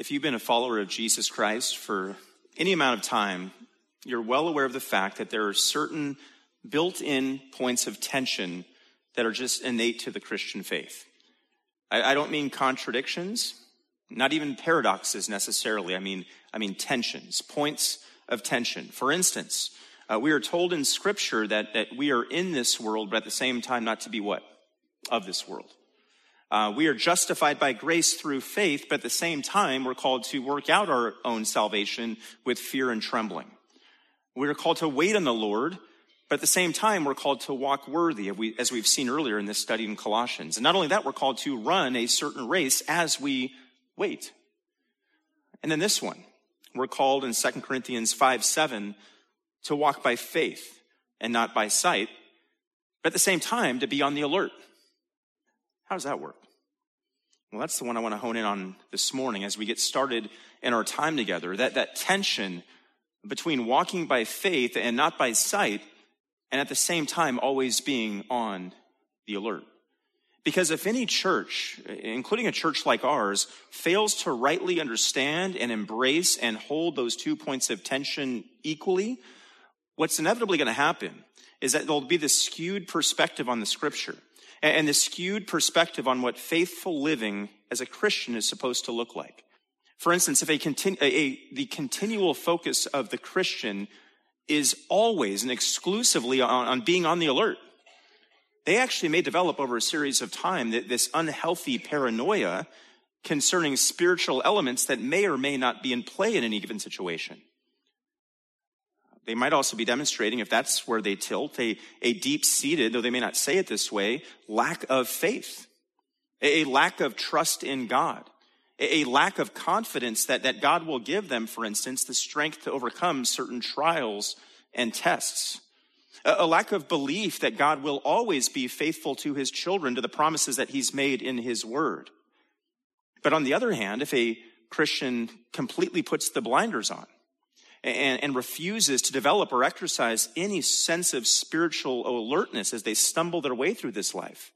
If you've been a follower of Jesus Christ for any amount of time, you're well aware of the fact that there are certain built in points of tension that are just innate to the Christian faith. I, I, don't mean contradictions, not even paradoxes necessarily. I mean, I mean tensions, points of tension. For instance, uh, we are told in Scripture that, that we are in this world, but at the same time not to be what? Of this world. Uh, we are justified by grace through faith, but at the same time, we're called to work out our own salvation with fear and trembling. We are called to wait on the Lord, but at the same time, we're called to walk worthy, as we've seen earlier in this study in Colossians. And not only that, we're called to run a certain race as we wait. And then this one, we're called in 2 Corinthians 5 7 to walk by faith and not by sight, but at the same time, to be on the alert. How does that work? Well, that's the one I want to hone in on this morning as we get started in our time together. That, that tension between walking by faith and not by sight, and at the same time always being on the alert. Because if any church, including a church like ours, fails to rightly understand and embrace and hold those two points of tension equally, what's inevitably going to happen is that there'll be this skewed perspective on the scripture and the skewed perspective on what faithful living as a Christian is supposed to look like. For instance, if a, continu- a, the continual focus of the Christian is always and exclusively on, on, being on the alert, they actually may develop over a series of time that this unhealthy paranoia concerning spiritual elements that may or may not be in play in any given situation. They might also be demonstrating, if that's where they tilt, a, a deep seated, though they may not say it this way, lack of faith, a, a lack of trust in God, a, a lack of confidence that, that God will give them, for instance, the strength to overcome certain trials and tests. A, a lack of belief that God will always be faithful to his children, to the promises that he's made in his word. But on the other hand, if a Christian completely puts the blinders on, and, and refuses to develop or exercise any sense of spiritual alertness as they stumble their way through this life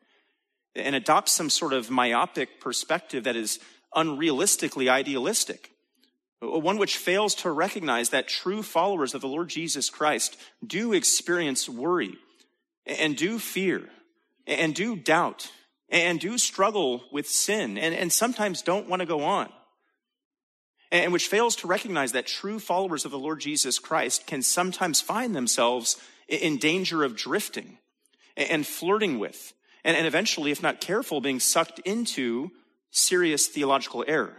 and adopts some sort of myopic perspective that is unrealistically idealistic. One which fails to recognize that true followers of the Lord Jesus Christ do experience worry and do fear and do doubt and do struggle with sin and, and sometimes don't want to go on and which fails to recognize that true followers of the Lord Jesus Christ can sometimes find themselves in danger of drifting and flirting with, and eventually, if not careful, being sucked into serious theological error.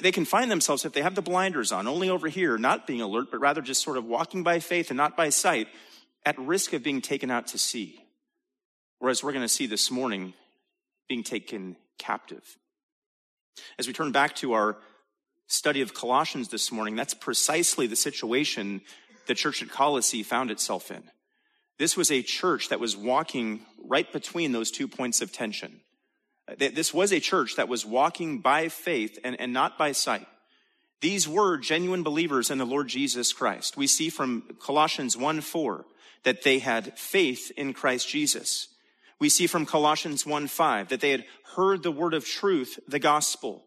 They can find themselves, if they have the blinders on, only over here, not being alert, but rather just sort of walking by faith and not by sight, at risk of being taken out to sea. Whereas we're going to see this morning, being taken captive. As we turn back to our study of Colossians this morning, that's precisely the situation the church at Colossae found itself in. This was a church that was walking right between those two points of tension. This was a church that was walking by faith and, and not by sight. These were genuine believers in the Lord Jesus Christ. We see from Colossians 1 4 that they had faith in Christ Jesus. We see from Colossians 1 5 that they had heard the word of truth, the gospel,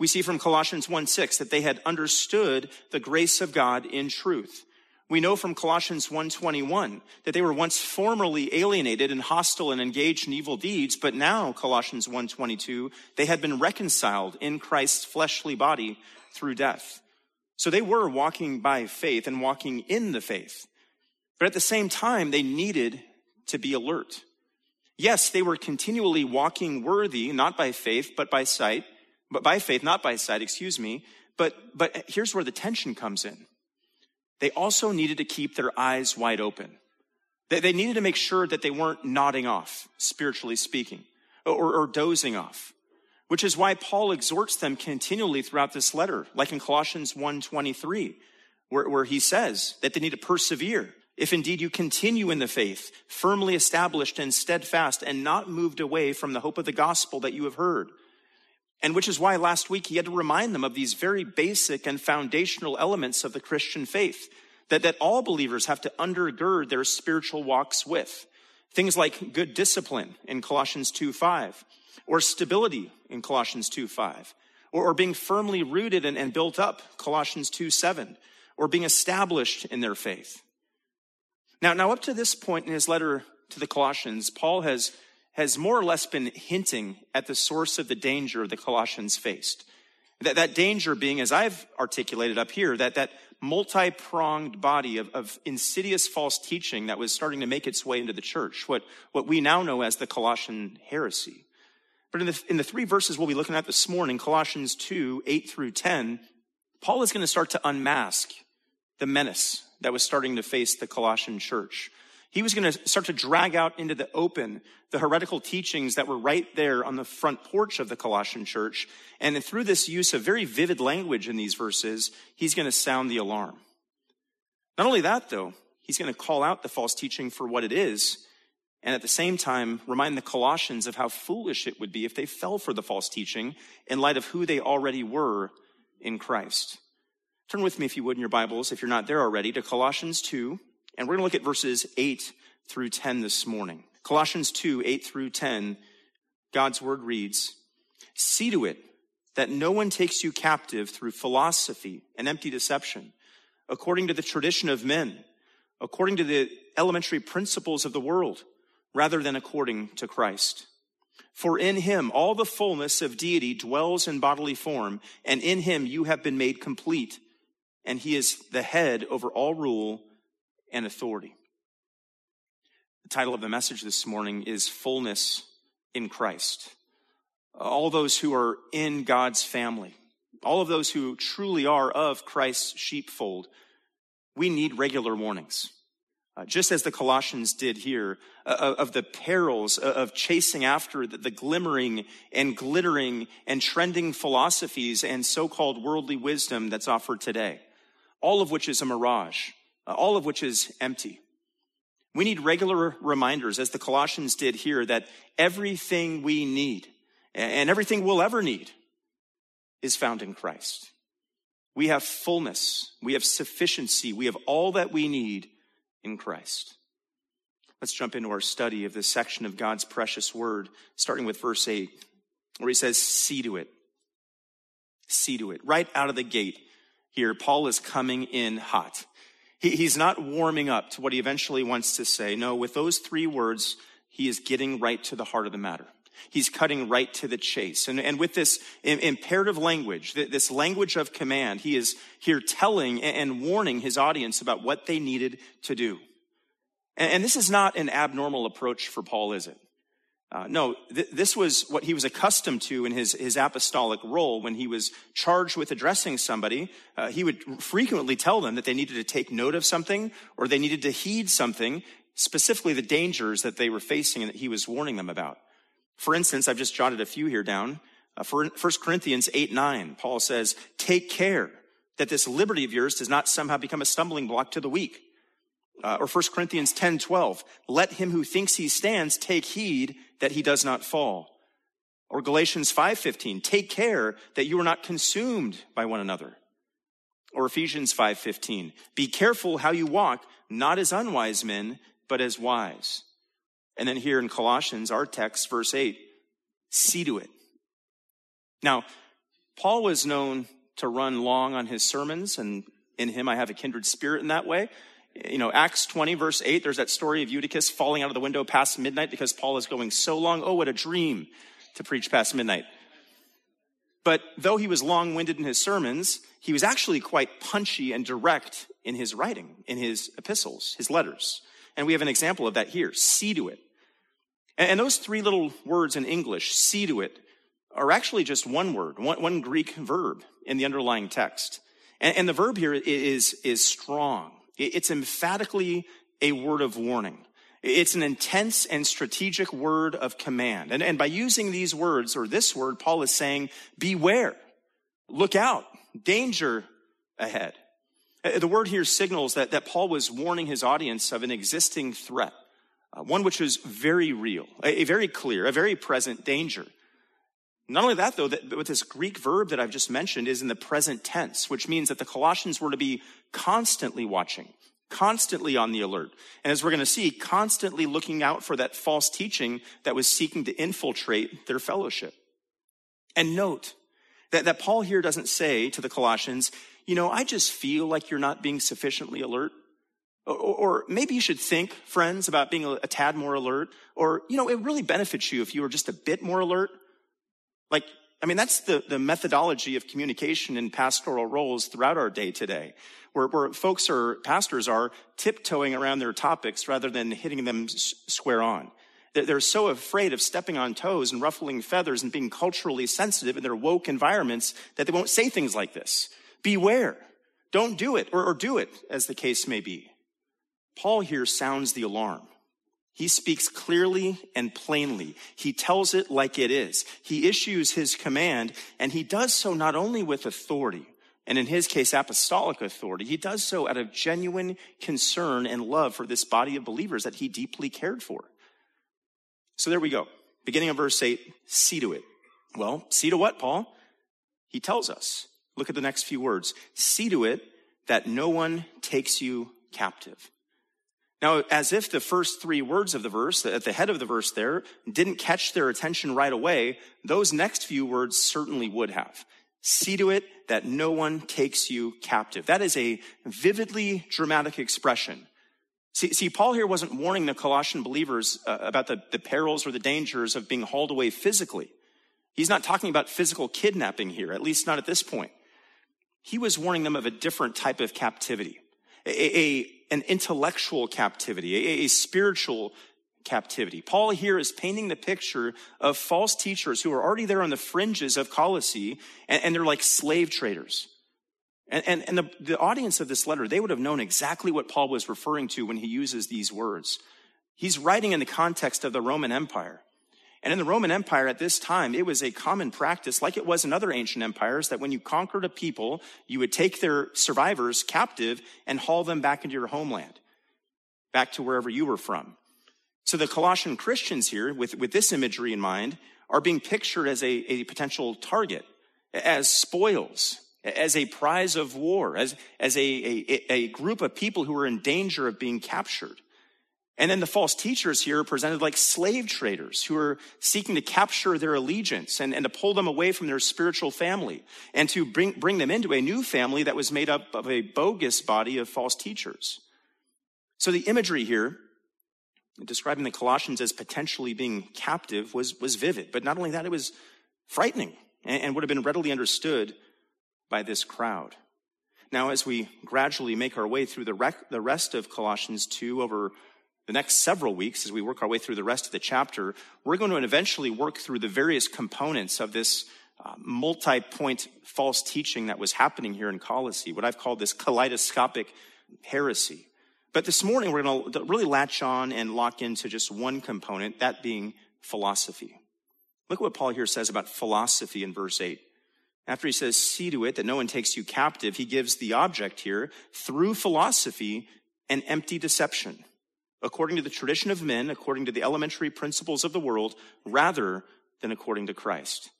we see from Colossians 1 6 that they had understood the grace of God in truth. We know from Colossians 1:21 that they were once formerly alienated and hostile and engaged in evil deeds, but now Colossians 1:22 they had been reconciled in Christ's fleshly body through death. So they were walking by faith and walking in the faith. But at the same time they needed to be alert. Yes, they were continually walking worthy, not by faith, but by sight but by faith, not by sight, excuse me. But, but here's where the tension comes in. They also needed to keep their eyes wide open. They, they needed to make sure that they weren't nodding off, spiritually speaking, or, or dozing off, which is why Paul exhorts them continually throughout this letter, like in Colossians 1.23, where, where he says that they need to persevere. If indeed you continue in the faith, firmly established and steadfast, and not moved away from the hope of the gospel that you have heard, and which is why last week he had to remind them of these very basic and foundational elements of the Christian faith that, that all believers have to undergird their spiritual walks with. Things like good discipline in Colossians 2 5, or stability in Colossians 2 5, or, or being firmly rooted and, and built up, Colossians 2 7, or being established in their faith. Now, now, up to this point in his letter to the Colossians, Paul has, has more or less been hinting at the source of the danger the Colossians faced. That, that danger being, as I've articulated up here, that, that multi pronged body of, of insidious false teaching that was starting to make its way into the church, what, what we now know as the Colossian heresy. But in the, in the three verses we'll be looking at this morning, Colossians 2, 8 through 10, Paul is going to start to unmask the menace that was starting to face the Colossian church. He was going to start to drag out into the open the heretical teachings that were right there on the front porch of the Colossian church. And through this use of very vivid language in these verses, he's going to sound the alarm. Not only that, though, he's going to call out the false teaching for what it is, and at the same time remind the Colossians of how foolish it would be if they fell for the false teaching in light of who they already were in Christ. Turn with me, if you would, in your Bibles, if you're not there already, to Colossians 2, and we're going to look at verses 8 through 10 this morning. Colossians 2, 8 through 10, God's word reads, See to it that no one takes you captive through philosophy and empty deception, according to the tradition of men, according to the elementary principles of the world, rather than according to Christ. For in him all the fullness of deity dwells in bodily form, and in him you have been made complete and he is the head over all rule and authority. The title of the message this morning is Fullness in Christ. All those who are in God's family, all of those who truly are of Christ's sheepfold, we need regular warnings. Uh, just as the Colossians did here, uh, of the perils of chasing after the, the glimmering and glittering and trending philosophies and so called worldly wisdom that's offered today all of which is a mirage, uh, Uh, all of which is empty. We need regular reminders, as the Colossians did here, that everything we need and everything we'll ever need is found in Christ. We have fullness, we have sufficiency, we have all that we need in Christ. Let's jump into our study of this section of God's precious word, starting with verse 8, where he says, See to it. See to it. Right out of the gate, here, Paul is coming in hot. He, he's not warming up to what he eventually wants to say. No, with those three words, he is getting right to the heart of the matter. He's cutting right to the chase. And, and with this imperative language, this language of command, he is here telling and warning his audience about what they needed to do. And this is not an abnormal approach for Paul, is it? Uh, no, th- this was what he was accustomed to in his, his apostolic role when he was charged with addressing somebody. Uh, he would frequently tell them that they needed to take note of something or they needed to heed something, specifically the dangers that they were facing and that he was warning them about. For instance, I've just jotted a few here down. Uh, for 1 Corinthians 8 9, Paul says, Take care that this liberty of yours does not somehow become a stumbling block to the weak. Uh, or 1 Corinthians 10 12, let him who thinks he stands take heed that he does not fall. Or Galatians 5:15, take care that you are not consumed by one another. Or Ephesians 5:15, be careful how you walk, not as unwise men, but as wise. And then here in Colossians, our text, verse 8, see to it. Now, Paul was known to run long on his sermons, and in him I have a kindred spirit in that way you know, Acts 20, verse 8, there's that story of Eutychus falling out of the window past midnight because Paul is going so long. Oh, what a dream to preach past midnight. But though he was long winded in his sermons, he was actually quite punchy and direct in his writing, in his epistles, his letters. And we have an example of that here see to it. And those three little words in English, see to it, are actually just one word, one, Greek verb in the underlying text. And the verb here is, is strong. It's emphatically a word of warning. It's an intense and strategic word of command. And, and by using these words, or this word, Paul is saying, beware, look out, danger ahead. Uh, the word here signals that, that Paul was warning his audience of an existing threat, uh, one which was very real, a, a, very clear, a very present danger. Not only that, though, that with this Greek verb that I've just mentioned is in the present tense, which means that the Colossians were to be constantly watching, constantly on the alert. And as we're going to see, constantly looking out for that false teaching that was seeking to infiltrate their fellowship. And note That, that Paul here doesn't say to the Colossians, you know, I just feel like you're not being sufficiently alert. Or, or, maybe you should think, friends, about being a, a tad more alert. Or, you know, it really benefits you if you were just a bit more alert. Like, I mean, that's the, the methodology of communication in pastoral roles throughout our day today, where, where folks or pastors are tiptoeing around their topics rather than hitting them s- square on. They're so afraid of stepping on toes and ruffling feathers and being culturally sensitive in their woke environments that they won't say things like this. Beware. Don't do it or, or do it, as the case may be. Paul here sounds the alarm. He speaks clearly and plainly. He tells it like it is. He issues his command, and he does so not only with authority, and in his case, apostolic authority, he does so out of genuine concern and love for this body of believers that he deeply cared for. So there we go. Beginning of verse 8, see to it. Well, see to what, Paul? He tells us. Look at the next few words. See to it that no one takes you captive. Now, as if the first three words of the verse, at the head of the verse there, didn't catch their attention right away, those next few words certainly would have. See to it that no one takes you captive. That is a vividly dramatic expression. See, see Paul here wasn't warning the Colossian believers uh, about the, the perils or the dangers of being hauled away physically. He's not talking about physical kidnapping here, at least not at this point. He was warning them of a different type of captivity, a, a an intellectual captivity, a, a spiritual captivity. Paul here is painting the picture of false teachers who are already there on the fringes of Colossae, and, and they're like slave traders. And, and, and the, the audience of this letter, they would have known exactly what Paul was referring to when he uses these words. He's writing in the context of the Roman Empire. And in the Roman Empire at this time, it was a common practice, like it was in other ancient empires, that when you conquered a people, you would take their survivors captive and haul them back into your homeland, back to wherever you were from. So the Colossian Christians here, with, with this imagery in mind, are being pictured as a, a potential target, as spoils, as a prize of war, as, as a, a, a group of people who are in danger of being captured. And then the false teachers here are presented like slave traders who are seeking to capture their allegiance and, and to pull them away from their spiritual family and to bring, bring them into a new family that was made up of a bogus body of false teachers. So the imagery here, describing the Colossians as potentially being captive, was, was vivid. But not only that, it was frightening and, and would have been readily understood by this crowd. Now, as we gradually make our way through the, rec- the rest of Colossians 2 over the next several weeks, as we work our way through the rest of the chapter, we're going to eventually work through the various components of this uh, multi point false teaching that was happening here in Colossae, what I've called this kaleidoscopic heresy. But this morning, we're going to really latch on and lock into just one component, that being philosophy. Look at what Paul here says about philosophy in verse 8. After he says, see to it that no one takes you captive, he gives the object here through philosophy and empty deception according to the tradition of men, according to the elementary principles of the world, rather than according to Christ.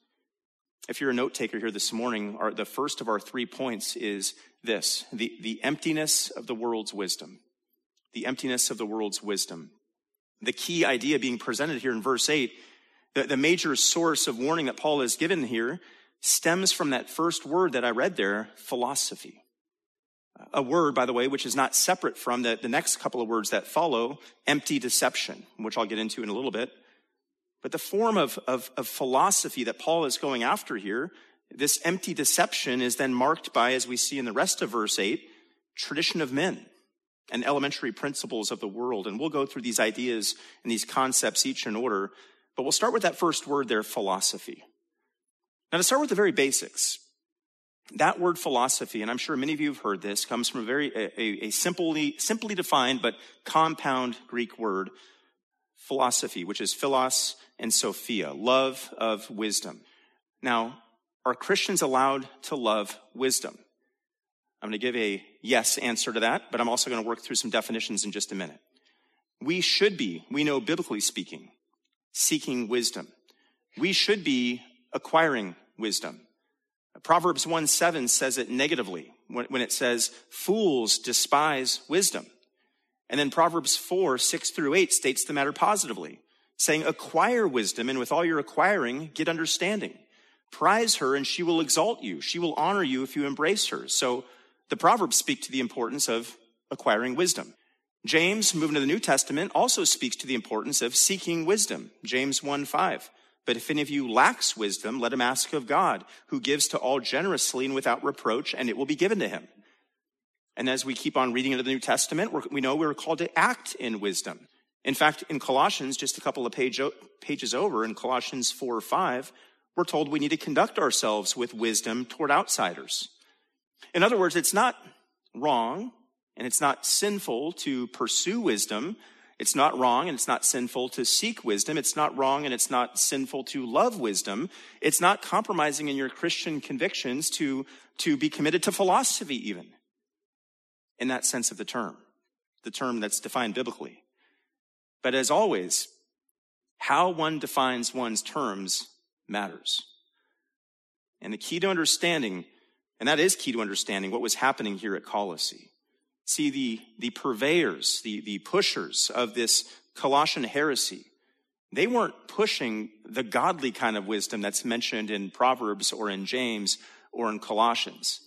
If you're a note taker here this morning, our, the first of our three points is this the, the emptiness of the world's wisdom. The emptiness of the world's wisdom. The key idea being presented here in verse 8, the, the major source of warning that Paul has given here stems from that first word that I read there philosophy a word, by the way, which is not separate from the, the next couple of words that follow, empty deception, which I'll get into in a little bit. But the form of, of, of philosophy that Paul is going after here, this empty deception is then marked by, as we see in the rest of verse 8, tradition of men and elementary principles of the world. And we'll go through these ideas and these concepts each in order. But we'll start with that first word there, philosophy. Now, to start with the very basics, that word philosophy, and I'm sure many of you have heard this, comes from a very, a, a simply, simply defined but compound Greek word, philosophy, which is philos and sophia, love of wisdom. Now, are Christians allowed to love wisdom? I'm going to give a yes answer to that, but I'm also going to work through some definitions in just a minute. We should be, we know biblically speaking, seeking wisdom. We should be acquiring wisdom. Proverbs 1 7 says it negatively when, it says, fools despise wisdom. And then Proverbs 4 6 through 8 states the matter positively, saying, acquire wisdom, and with all your acquiring, get understanding. Prize her and she will exalt you. She will honor you if you embrace her. So the Proverbs speak to the importance of acquiring wisdom. James, moving to the New Testament, also speaks to the importance of seeking wisdom. James 1 5. But if any of you lacks wisdom, let him ask of God, who gives to all generously and without reproach, and it will be given to him. And as we keep on reading into the New Testament, we know we're called to act in wisdom. In fact, in Colossians, just a couple of page, pages over, in Colossians 4 or 5, we're told we need to conduct ourselves with wisdom toward outsiders. In other words, it's not wrong and it's not sinful to pursue wisdom. It's not wrong and it's not sinful to seek wisdom. It's not wrong and it's not sinful to love wisdom. It's not compromising in your Christian convictions to, to be committed to philosophy, even in that sense of the term, the term that's defined biblically. But as always, how one defines one's terms matters. And the key to understanding, and that is key to understanding what was happening here at Colossae. See, the, the purveyors, the, the pushers of this Colossian heresy, they weren't pushing the godly kind of wisdom that's mentioned in Proverbs or in James or in Colossians.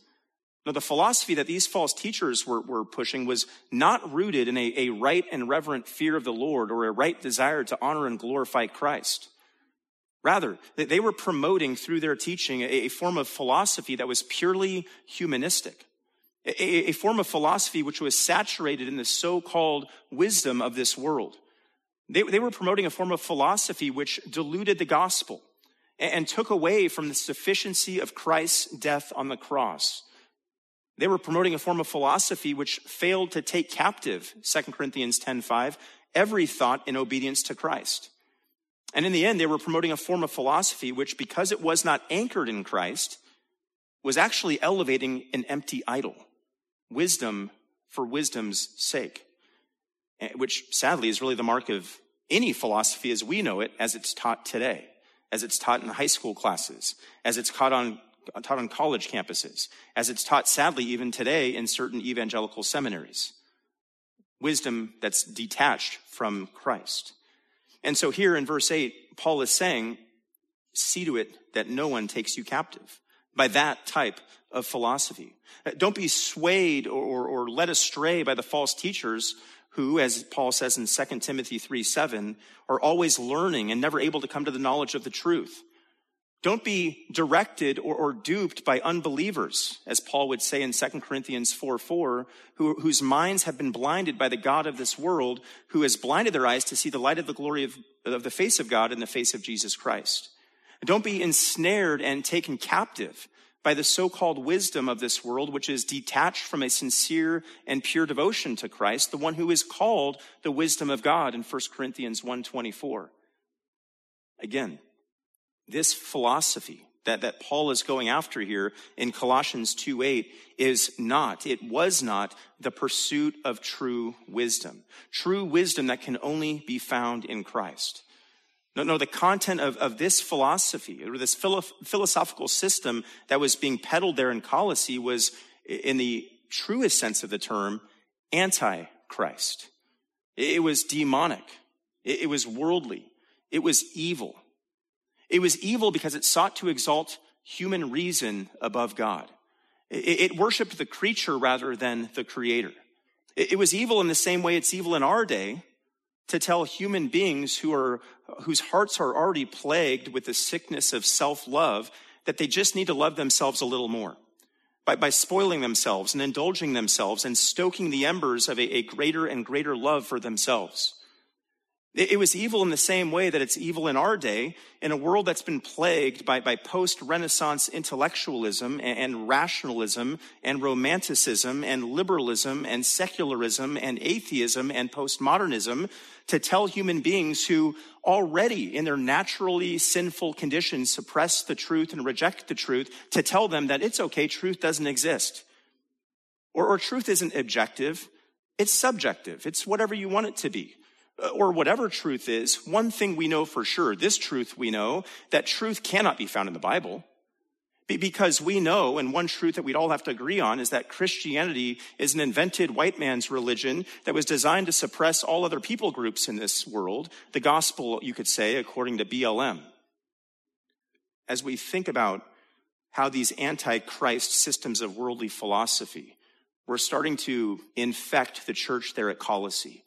Now, the philosophy that these false teachers were, were pushing was not rooted in a, a right and reverent fear of the Lord or a right desire to honor and glorify Christ. Rather, they were promoting through their teaching a, a form of philosophy that was purely humanistic. A, a form of philosophy which was saturated in the so-called wisdom of this world. They, they were promoting a form of philosophy which diluted the gospel and, and took away from the sufficiency of Christ's death on the cross. They were promoting a form of philosophy which failed to take captive, 2 Corinthians 10:5, every thought in obedience to Christ. And in the end, they were promoting a form of philosophy which, because it was not anchored in Christ, was actually elevating an empty idol, wisdom for wisdom's sake, eh, which sadly is really the mark of any philosophy as we know it, as it's taught today, as it's taught in high school classes, as it's taught on taught on college campuses, as it's taught sadly even today in certain evangelical seminaries. Wisdom that's detached from Christ. And so here in verse 8, Paul is saying, see to it that no one takes you captive by that type of philosophy. Uh, don't be swayed or, or, or led astray by the false teachers who, as Paul says in 2 Timothy 3 7, are always learning and never able to come to the knowledge of the truth. Don't be directed or, or, duped by unbelievers, as Paul would say in 2 Corinthians 4 4, who, whose minds have been blinded by the God of this world, who has blinded their eyes to see the light of the glory of, of the face of God in the face of Jesus Christ. Don't be ensnared and taken captive by the so-called wisdom of this world, which is detached from a sincere and pure devotion to Christ, the one who is called the wisdom of God in 1 Corinthians 1.24. Again, this philosophy that, that Paul is going after here in Colossians 2 8 is not, it was not the pursuit of true wisdom. True wisdom that can only be found in Christ. No, no, the content of, of this philosophy or this philo- philosophical system that was being peddled there in Colossae was, in the truest sense of the term, anti-Christ. It was demonic. It, was worldly. It was evil. It was evil because it sought to exalt human reason above God. It, worshiped the creature rather than the creator. It was evil in the same way it's evil in our day to tell human beings who are, whose hearts are already plagued with the sickness of self-love that they just need to love themselves a little more. By, by spoiling themselves and indulging themselves and stoking the embers of a, a greater and greater love for themselves. It was evil in the same way that it's evil in our day, in a world that's been plagued by, by post-Renaissance intellectualism and, and, rationalism and romanticism and liberalism and secularism and atheism and postmodernism to tell human beings who already in their naturally sinful condition suppress the truth and reject the truth to tell them that it's okay, truth doesn't exist. Or, or truth isn't objective, it's subjective. It's whatever you want it to be. Uh, or whatever truth is, one thing we know for sure, this truth we know, that truth cannot be found in the Bible. Because we know, and one truth that we'd all have to agree on is that Christianity is an invented white man's religion that was designed to suppress all other people groups in this world. The gospel, you could say, according to BLM. as we think about how these antichrist systems of worldly philosophy were starting to infect the church there at Colossae.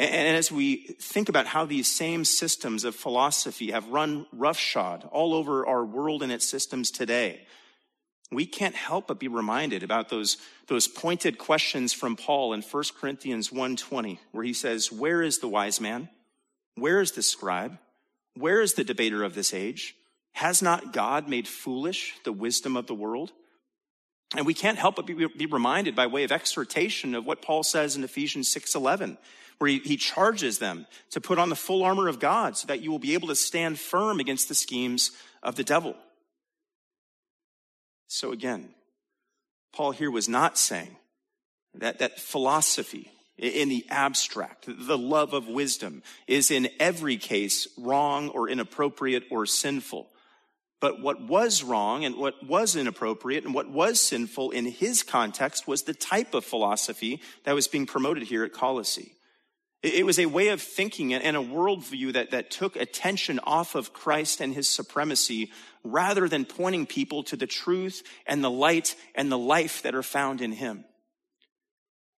And as we think about how these same systems of philosophy have run roughshod all over our world and its systems today, we can't help but be reminded about those, those pointed questions from Paul in 1 Corinthians 1.20, where he says, Where is the wise man? Where is the scribe? Where is the debater of this age? Has not God made foolish the wisdom of the world? And we can't help but be, be reminded by way of exhortation of what Paul says in Ephesians 6.11, where he, he charges them to put on the full armor of God so that you will be able to stand firm against the schemes of the devil. So again, Paul here was not saying that, that philosophy in the abstract, the love of wisdom is in every case wrong or inappropriate or sinful. But what was wrong and what was inappropriate and what was sinful in his context was the type of philosophy that was being promoted here at Colossae. It was a way of thinking and a worldview that, that took attention off of Christ and his supremacy rather than pointing people to the truth and the light and the life that are found in him.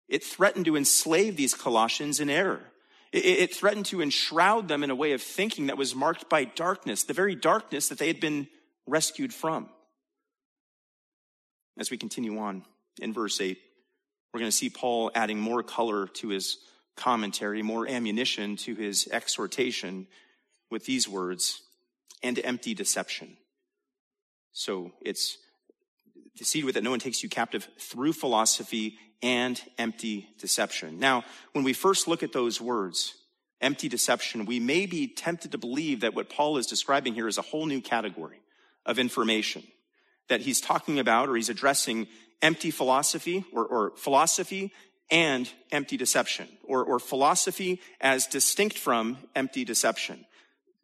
It threatened to enslave these Colossians in error. It, threatened to enshroud them in a way of thinking that was marked by darkness, the very darkness that they had been rescued from. As we continue on in verse 8, we're going to see Paul adding more color to his commentary, more ammunition to his exhortation with these words and empty deception. So it's see with that no one takes you captive through philosophy and empty deception. Now, when we first look at those words, empty deception, we may be tempted to believe that what Paul is describing here is a whole new category of information that he's talking about or he's addressing empty philosophy or, or philosophy and empty deception or, or philosophy as distinct from empty deception.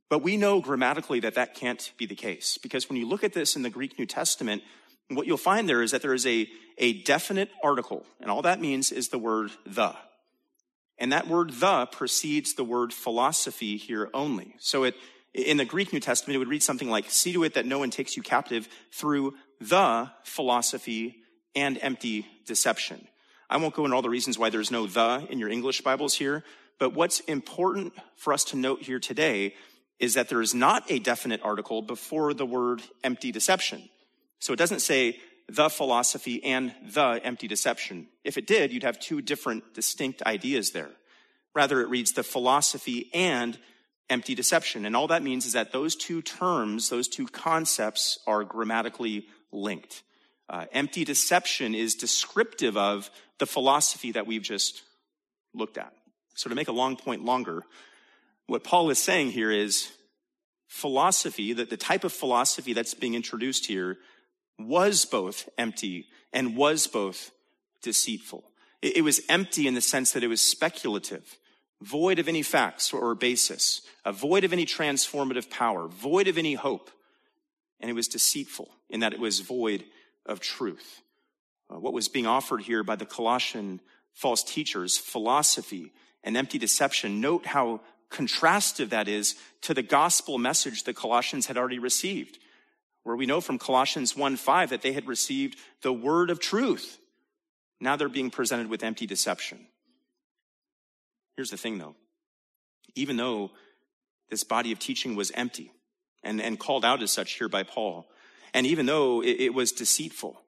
But we know grammatically that that can't be the case because when you look at this in the Greek New Testament, what you'll find there is that there is a, a definite article, and all that means is the word the. And that word the precedes the word philosophy here only. So it, in the Greek New Testament, it would read something like, see to it that no one takes you captive through the philosophy and empty deception. I won't go into all the reasons why there's no the in your English Bibles here, but what's important for us to note here today is that there is not a definite article before the word empty deception. So it doesn't say the philosophy and the empty deception. If it did, you'd have two different distinct ideas there. Rather, it reads the philosophy and empty deception. And all that means is that those two terms, those two concepts are grammatically linked. Uh, empty deception is descriptive of the philosophy that we've just looked at. So to make a long point longer, what Paul is saying here is philosophy, that the type of philosophy that's being introduced here was both empty and was both deceitful. It, was empty in the sense that it was speculative, void of any facts or basis, void of any transformative power, void of any hope. And it was deceitful in that it was void of truth. Uh, what was being offered here by the Colossian false teachers, philosophy and empty deception, note how contrastive that is to the gospel message the Colossians had already received where we know from Colossians 1 5 that they had received the word of truth. Now they're being presented with empty deception. Here's the thing though. Even though this body of teaching was empty and, and called out as such here by Paul, and even though it, it was deceitful,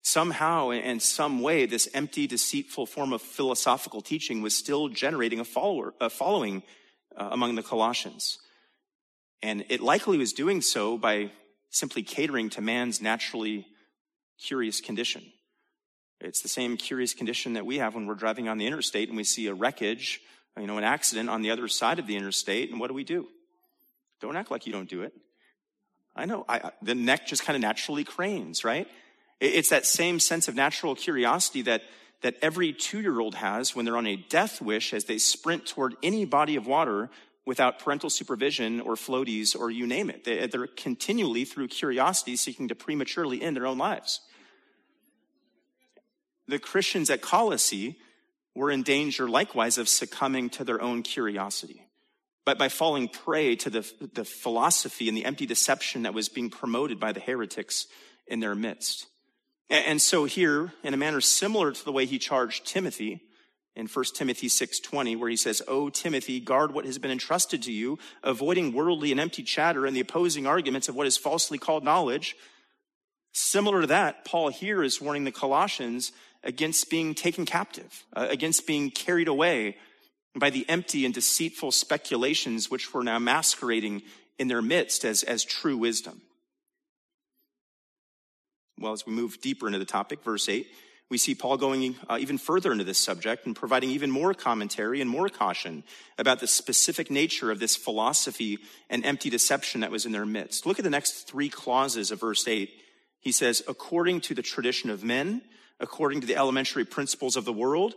somehow and some way, this empty, deceitful form of philosophical teaching was still generating a follower, a following uh, among the Colossians. And it likely was doing so by simply catering to man's naturally curious condition. It's the same curious condition that we have when we're driving on the interstate and we see a wreckage, you know, an accident on the other side of the interstate. And what do we do? Don't act like you don't do it. I know. I, the neck just kind of naturally cranes, right? It's that same sense of natural curiosity that, that every two year old has when they're on a death wish as they sprint toward any body of water without parental supervision or floaties or you name it. They, are continually, through curiosity, seeking to prematurely end their own lives. The Christians at Colossae were in danger likewise of succumbing to their own curiosity. but by falling prey to the, the philosophy and the empty deception that was being promoted by the heretics in their midst. And so here, in a manner similar to the way he charged Timothy in 1 Timothy 6:20 where he says, "O Timothy, guard what has been entrusted to you, avoiding worldly and empty chatter and the opposing arguments of what is falsely called knowledge." Similar to that, Paul here is warning the Colossians against being taken captive, uh, against being carried away by the empty and deceitful speculations which were now masquerading in their midst as, as true wisdom. Well, as we move deeper into the topic, verse 8, we see Paul going uh, even further into this subject and providing even more commentary and more caution about the specific nature of this philosophy and empty deception that was in their midst. Look at the next three clauses of verse 8. He says, according to the tradition of men, according to the elementary principles of the world,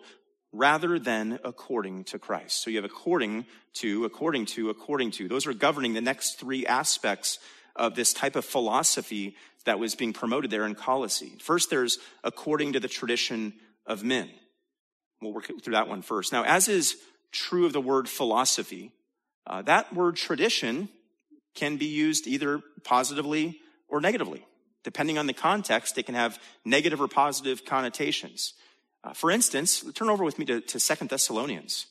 rather than according to Christ. So you have according to, according to, according to. Those are governing the next three aspects of this type of philosophy that was being promoted there in Colossae. First, there's according to the tradition of men. We'll work through that one first. Now, as is true of the word philosophy, uh, that word tradition can be used either positively or negatively. Depending on the context, it can have negative or positive connotations. Uh, for instance, turn over with me to, to 2 Thessalonians.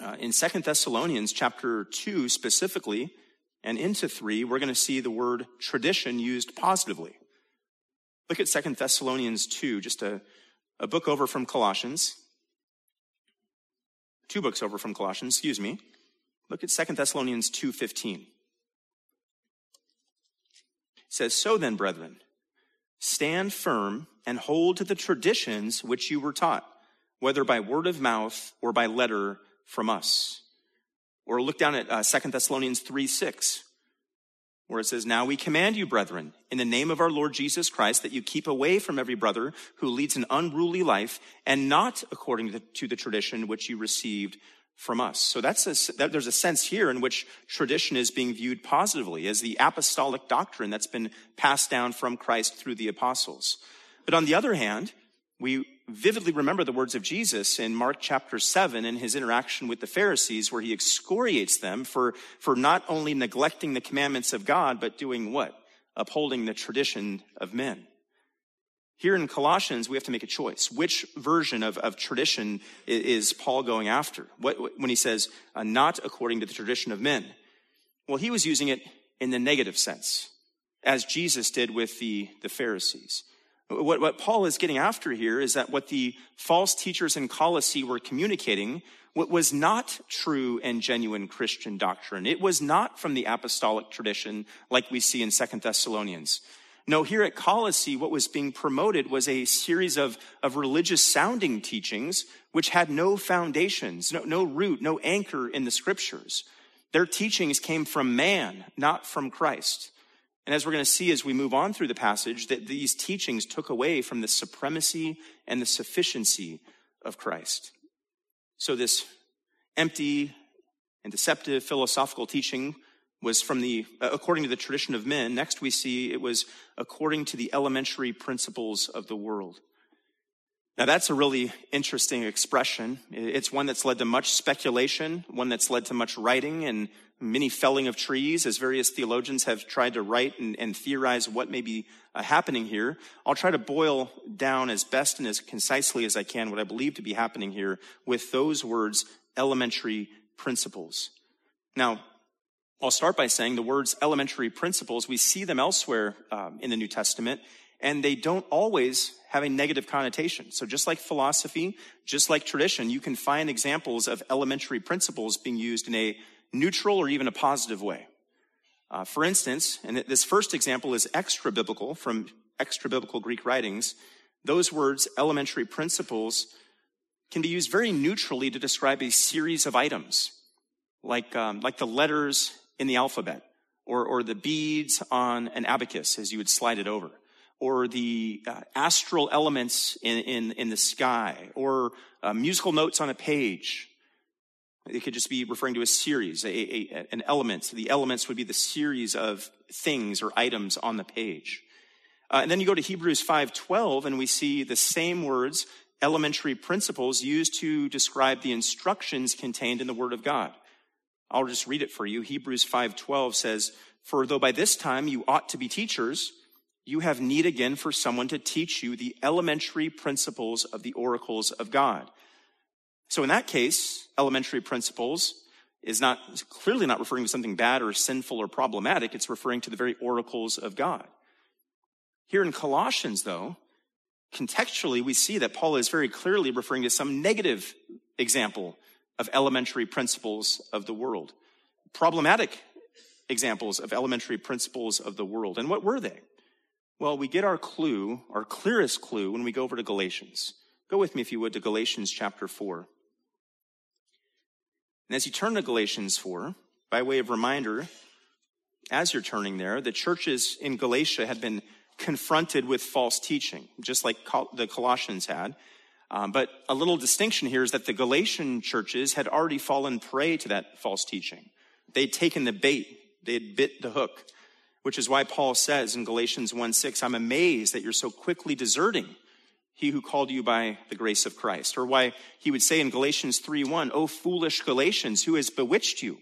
Uh, in 2 Thessalonians chapter 2 specifically, and into 3, we're going to see the word tradition used positively. Look at 2 Thessalonians 2, just a, a book over from Colossians. Two books over from Colossians, excuse me. Look at 2 Thessalonians 2.15. It says, So then, brethren, stand firm and hold to the traditions which you were taught, whether by word of mouth or by letter from us. Or look down at uh, 2 Thessalonians 3 6, where it says, Now we command you, brethren, in the name of our Lord Jesus Christ, that you keep away from every brother who leads an unruly life and not according to the, tradition which you received from us. So that's a, that, there's a sense here in which tradition is being viewed positively as the apostolic doctrine that's been passed down from Christ through the apostles. But on the other hand, we vividly remember the words of Jesus in Mark chapter 7 in his interaction with the Pharisees, where he excoriates them for, for not only neglecting the commandments of God, but doing what? Upholding the tradition of men. Here in Colossians, we have to make a choice. Which version of, of tradition is Paul going after? What, when he says, uh, not according to the tradition of men? Well, he was using it in the negative sense, as Jesus did with the, the Pharisees. What, what Paul is getting after here is that what the false teachers in Colossae were communicating what was not true and genuine Christian doctrine. It was not from the apostolic tradition like we see in Second Thessalonians. No, here at Colossae, what was being promoted was a series of, of religious sounding teachings which had no foundations, no, no root, no anchor in the scriptures. Their teachings came from man, not from Christ. And as we're going to see as we move on through the passage, that these teachings took away from the supremacy and the sufficiency of Christ. So this empty and deceptive philosophical teaching was from the, uh, according to the tradition of men. Next we see it was according to the elementary principles of the world. Now that's a really interesting expression. It's one that's led to much speculation, one that's led to much writing and many felling of trees, as various theologians have tried to write and, and theorize what may be uh, happening here. I'll try to boil down as best and as concisely as I can what I believe to be happening here with those words, elementary principles. Now, I'll start by saying the words elementary principles, we see them elsewhere um, in the New Testament, and they don't always have a negative connotation. So just like philosophy, just like tradition, you can find examples of elementary principles being used in a neutral or even a positive way. Uh, for instance, and this first example is extra biblical from extra biblical Greek writings. Those words, elementary principles, can be used very neutrally to describe a series of items, like, um, like the letters in the alphabet, or, or the beads on an abacus as you would slide it over, or the uh, astral elements in, in, in, the sky, or uh, musical notes on a page, it could just be referring to a series, a, a, an element. The elements would be the series of things or items on the page. Uh, and then you go to Hebrews 5:12, and we see the same words, elementary principles, used to describe the instructions contained in the Word of God. I'll just read it for you. Hebrews 5:12 says, "For though by this time you ought to be teachers, you have need again for someone to teach you the elementary principles of the oracles of God." So in that case, elementary principles is not clearly not referring to something bad or sinful or problematic. It's referring to the very oracles of God. Here in Colossians, though, contextually, we see that Paul is very clearly referring to some negative example of elementary principles of the world, problematic examples of elementary principles of the world. And what were they? Well, we get our clue, our clearest clue, when we go over to Galatians. Go with me, if you would, to Galatians chapter 4. And as you turn to Galatians 4, by way of reminder, as you're turning there, the churches in Galatia had been confronted with false teaching, just like the Colossians had. Um, but a little distinction here is that the Galatian churches had already fallen prey to that false teaching. They'd taken the bait, they had bit the hook, which is why Paul says in Galatians 1 6, I'm amazed that you're so quickly deserting he who called you by the grace of Christ. Or why he would say in Galatians 3 1, O foolish Galatians, who has bewitched you?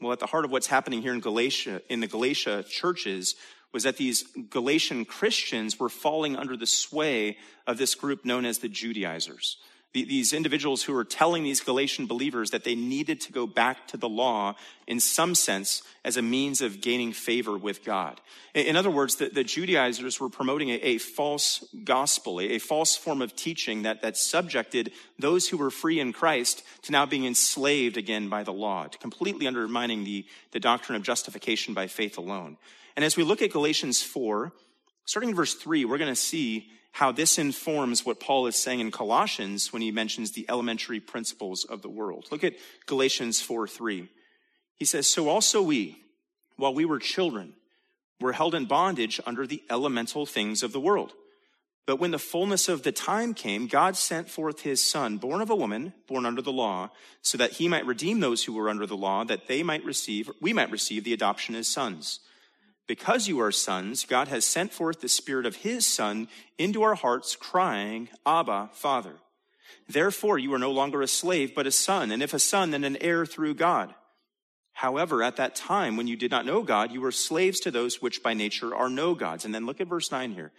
Well, at the heart of what's happening here in Galatia, in the Galatia churches, was that these Galatian Christians were falling under the sway of this group known as the Judaizers. These individuals who were telling these Galatian believers that they needed to go back to the law in some sense as a means of gaining favor with God. In other words, the, the Judaizers were promoting a, a false gospel, a, a, false form of teaching that, that subjected those who were free in Christ to now being enslaved again by the law, to completely undermining the, the doctrine of justification by faith alone. And as we look at Galatians 4, starting in verse 3, we're going to see how this informs what Paul is saying in Colossians when he mentions the elementary principles of the world. Look at Galatians 4 3. He says, So also we, while we were children, were held in bondage under the elemental things of the world. But when the fullness of the time came, God sent forth his son, born of a woman, born under the law, so that he might redeem those who were under the law, that they might receive, we might receive the adoption as sons. Because you are sons, God has sent forth the Spirit of His Son into our hearts, crying, Abba, Father. Therefore, you are no longer a slave, but a son, and if a son, then an heir through God. However, at that time, when you did not know God, you were slaves to those which by nature are no gods. And then look at verse 9 here.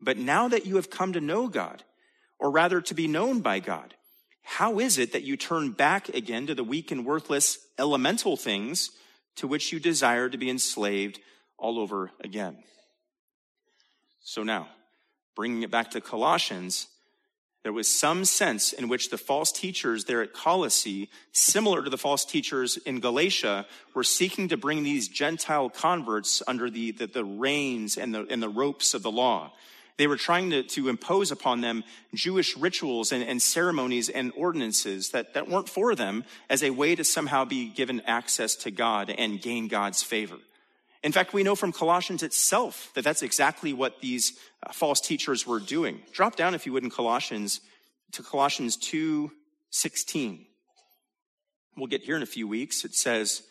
But now that you have come to know God, or rather to be known by God, how is it that you turn back again to the weak and worthless elemental things to which you desire to be enslaved all over again. So now, bringing it back to Colossians, there was some sense in which the false teachers there at Colossae, similar to the false teachers in Galatia, were seeking to bring these Gentile converts under the, the, the reins and the, and the ropes of the law. They were trying to, to impose upon them Jewish rituals and, and ceremonies and ordinances that, that weren't for them as a way to somehow be given access to God and gain God's favor. In fact, we know from Colossians itself that that's exactly what these uh, false teachers were doing. Drop down, if you would, in Colossians to Colossians 2 16. We'll get here in a few weeks. It says,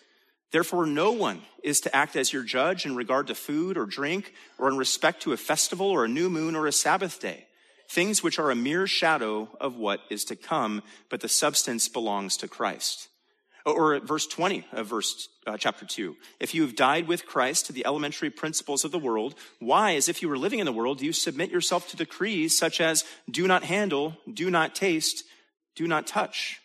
Therefore, no one is to act as your judge in regard to food or drink or in respect to a festival or a new moon or a Sabbath day, things which are a mere shadow of what is to come, but the substance belongs to Christ. Or verse 20 of verse uh, chapter 2. If you have died with Christ to the elementary principles of the world, why, as if you were living in the world, do you submit yourself to decrees such as do not handle, do not taste, do not touch?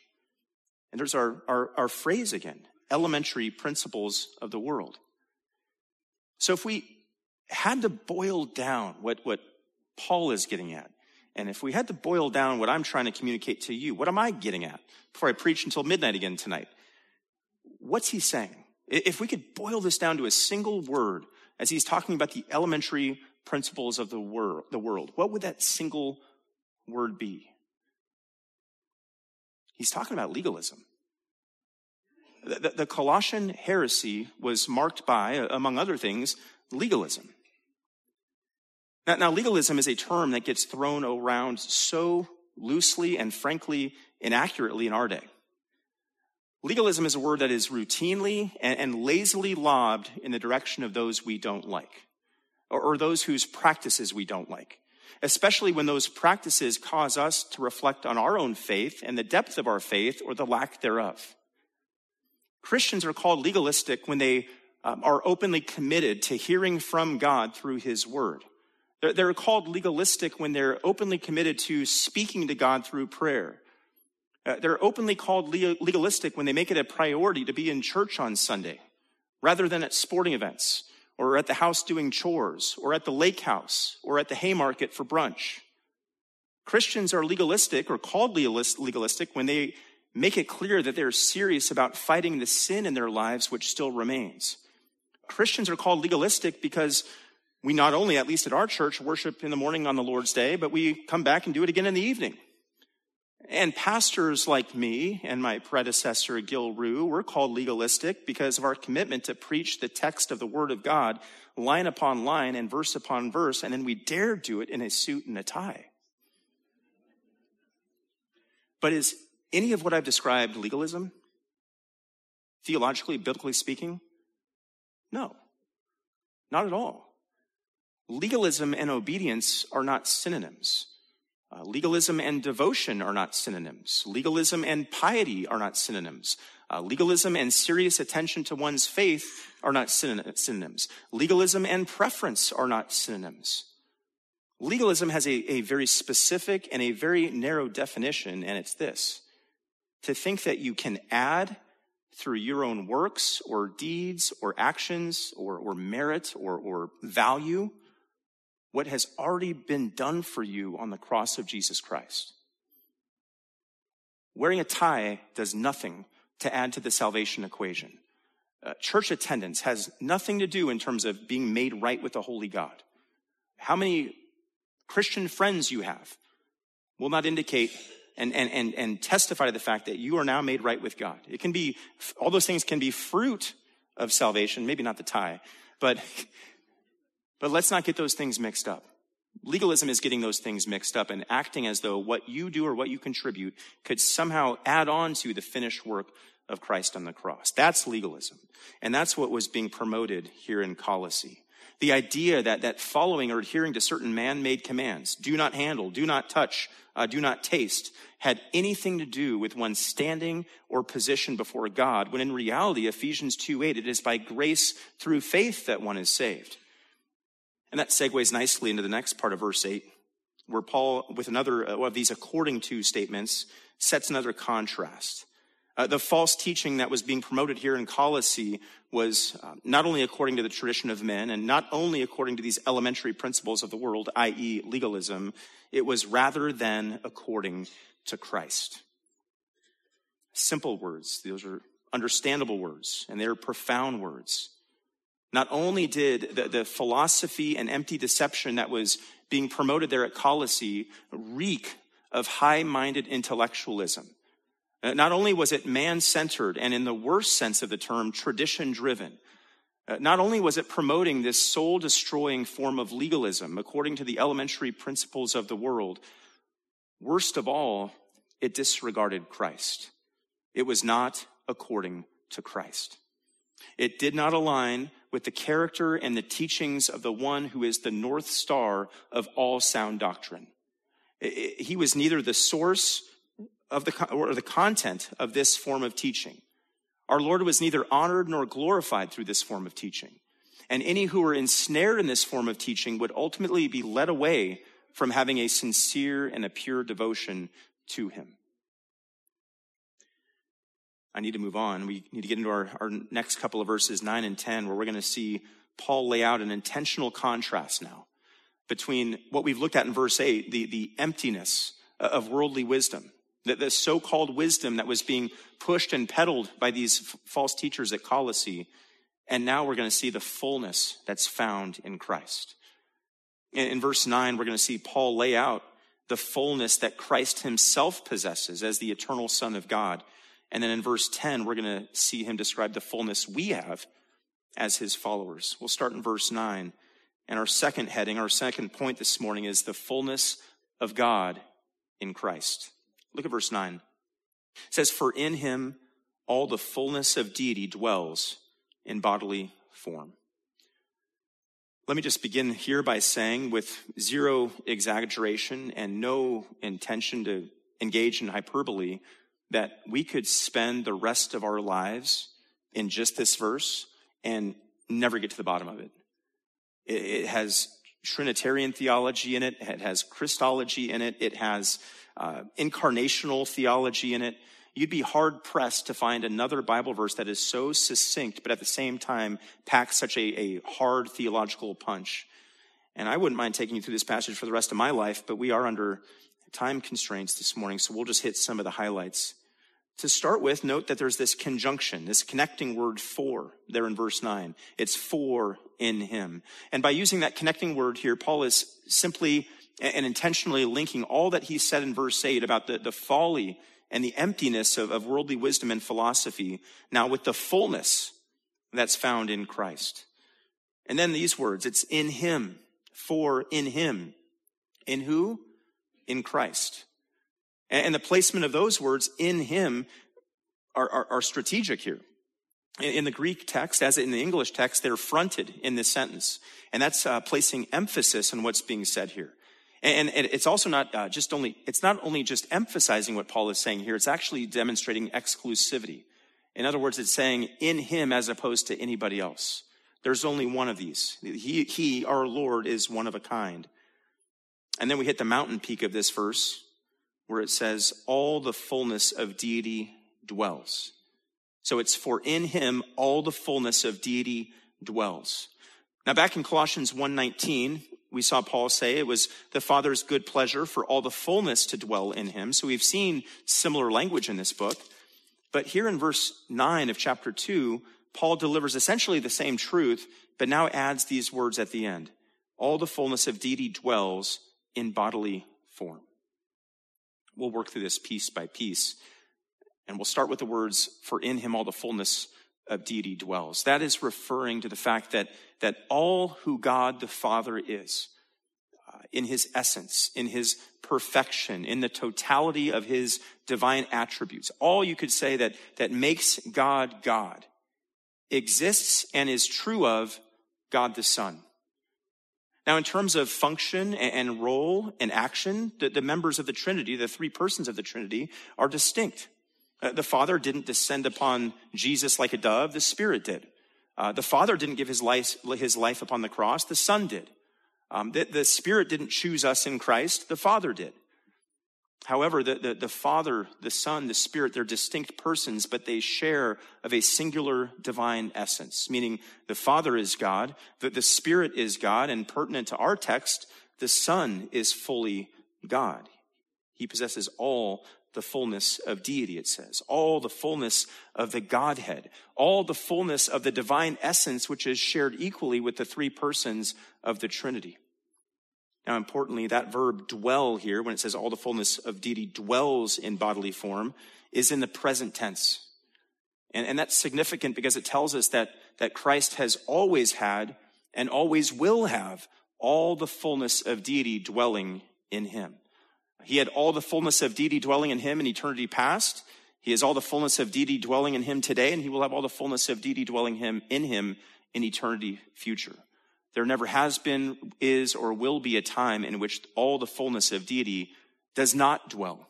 And there's our, our, our phrase again elementary principles of the world. So if we had to boil down what, what Paul is getting at, and if we had to boil down what I'm trying to communicate to you, what am I getting at before I preach until midnight again tonight? What's he saying? If we could boil this down to a single word as he's talking about the elementary principles of the world, the world, what would that single word be? He's talking about legalism. The, the, the Colossian heresy was marked by, uh, among other things, legalism. Now, now, legalism is a term that gets thrown around so loosely and frankly inaccurately in our day. Legalism is a word that is routinely and, and lazily lobbed in the direction of those we don't like, or, or those whose practices we don't like, especially when those practices cause us to reflect on our own faith and the depth of our faith or the lack thereof. Christians are called legalistic when they um, are openly committed to hearing from God through his word. They're, they're called legalistic when they're openly committed to speaking to God through prayer. Uh, they're openly called legalistic when they make it a priority to be in church on Sunday rather than at sporting events or at the house doing chores or at the lake house or at the haymarket for brunch. Christians are legalistic or called legalistic when they make it clear that they're serious about fighting the sin in their lives which still remains. Christians are called legalistic because we not only, at least at our church, worship in the morning on the Lord's Day, but we come back and do it again in the evening. And pastors like me and my predecessor, Gil Rue, we're called legalistic because of our commitment to preach the text of the Word of God line upon line and verse upon verse, and then we dare do it in a suit and a tie. But is any of what I've described legalism? Theologically, biblically speaking? No, not at all. Legalism and obedience are not synonyms. Uh, legalism and devotion are not synonyms. Legalism and piety are not synonyms. Uh, legalism and serious attention to one's faith are not synonyms. Legalism and preference are not synonyms. Legalism has a, a very specific and a very narrow definition, and it's this to think that you can add through your own works or deeds or actions or, or merit or, or value what has already been done for you on the cross of Jesus Christ. Wearing a tie does nothing to add to the salvation equation. Uh, church attendance has nothing to do in terms of being made right with the holy God. How many Christian friends you have will not indicate and, and, and, and testify to the fact that you are now made right with God. It can be, all those things can be fruit of salvation, maybe not the tie, but but let's not get those things mixed up. Legalism is getting those things mixed up and acting as though what you do or what you contribute could somehow add on to the finished work of Christ on the cross. That's legalism. And that's what was being promoted here in Colossae. The idea that, that following or adhering to certain man-made commands, do not handle, do not touch, uh, do not taste, had anything to do with one's standing or position before God, when in reality, Ephesians 2 8, it is by grace through faith that one is saved. And that segues nicely into the next part of verse 8, where Paul, with another uh, of these according to statements, sets another contrast. Uh, the false teaching that was being promoted here in Colossae was uh, not only according to the tradition of men and not only according to these elementary principles of the world, i.e., legalism, it was rather than according to Christ. Simple words. Those are understandable words, and they're profound words. Not only did the, the philosophy and empty deception that was being promoted there at Colossae reek of high minded intellectualism, uh, not only was it man centered and in the worst sense of the term, tradition driven, uh, not only was it promoting this soul destroying form of legalism according to the elementary principles of the world, worst of all, it disregarded Christ. It was not according to Christ. It did not align with the character and the teachings of the one who is the North Star of all sound doctrine. He was neither the source of the, or the content of this form of teaching. Our Lord was neither honored nor glorified through this form of teaching. And any who were ensnared in this form of teaching would ultimately be led away from having a sincere and a pure devotion to him. I need to move on. We need to get into our, our next couple of verses, 9 and 10, where we're going to see Paul lay out an intentional contrast now between what we've looked at in verse 8, the, the emptiness of worldly wisdom, the, the so called wisdom that was being pushed and peddled by these f- false teachers at Colossae. And now we're going to see the fullness that's found in Christ. In, in verse 9, we're going to see Paul lay out the fullness that Christ himself possesses as the eternal Son of God and then in verse 10, we're going to see him describe the fullness we have as his followers. We'll start in verse 9. And our second heading, our second point this morning is the fullness of God in Christ. Look at verse 9. It says, For in him all the fullness of deity dwells in bodily form. Let me just begin here by saying, with zero exaggeration and no intention to engage in hyperbole, that we could spend the rest of our lives in just this verse and never get to the bottom of it. It, has Trinitarian theology in it. It has Christology in it. It has uh, incarnational theology in it. You'd be hard pressed to find another Bible verse that is so succinct, but at the same time packs such a, a hard theological punch. And I wouldn't mind taking you through this passage for the rest of my life, but we are under time constraints this morning, so we'll just hit some of the highlights. To start with, note that there's this conjunction, this connecting word for there in verse 9. It's for in him. And by using that connecting word here, Paul is simply and intentionally linking all that he said in verse 8 about the, the folly and the emptiness of, of worldly wisdom and philosophy now with the fullness that's found in Christ. And then these words, it's in him, for in him. In who? In Christ. And the placement of those words in him are, are, are strategic here. In the Greek text, as in the English text, they're fronted in this sentence. And that's uh, placing emphasis on what's being said here. And, and it's also not uh, just only, it's not only just emphasizing what Paul is saying here, it's actually demonstrating exclusivity. In other words, it's saying in him as opposed to anybody else. There's only one of these. He, he, our Lord, is one of a kind. And then we hit the mountain peak of this verse, where it says, all the fullness of deity dwells. So it's for in him all the fullness of deity dwells. Now back in Colossians 1:19, we saw Paul say it was the Father's good pleasure for all the fullness to dwell in him. So we've seen similar language in this book. But here in verse 9 of chapter 2, Paul delivers essentially the same truth, but now adds these words at the end. All the fullness of deity dwells in bodily form. We'll work through this piece by piece. And we'll start with the words, for in him all the fullness of deity dwells. That is referring to the fact that, that all who God the Father is, uh, in his essence, in his perfection, in the totality of his divine attributes, all you could say that, that makes God God exists and is true of God the Son. Now, in terms of function and role and action, the, members of the Trinity, the three persons of the Trinity, are distinct. Uh, the Father didn't descend upon Jesus like a dove, the Spirit did. Uh, the Father didn't give his life, his life upon the cross, the Son did. Um, the, the, Spirit didn't choose us in Christ, the Father did. However, the, the, the, Father, the Son, the Spirit, they're distinct persons, but they share of a singular divine essence, meaning the Father is God, that the Spirit is God, and pertinent to our text, the Son is fully God. He possesses all the fullness of deity, it says, all the fullness of the Godhead, all the fullness of the divine essence, which is shared equally with the three persons of the Trinity. Now, importantly, that verb dwell here, when it says all the fullness of deity dwells in bodily form, is in the present tense. And, and that's significant because it tells us that, that Christ has always had and always will have all the fullness of deity dwelling in him. He had all the fullness of deity dwelling in him in eternity past. He has all the fullness of deity dwelling in him today, and he will have all the fullness of deity dwelling him in him in eternity future. There never has been, is, or will be a time in which all the fullness of deity does not dwell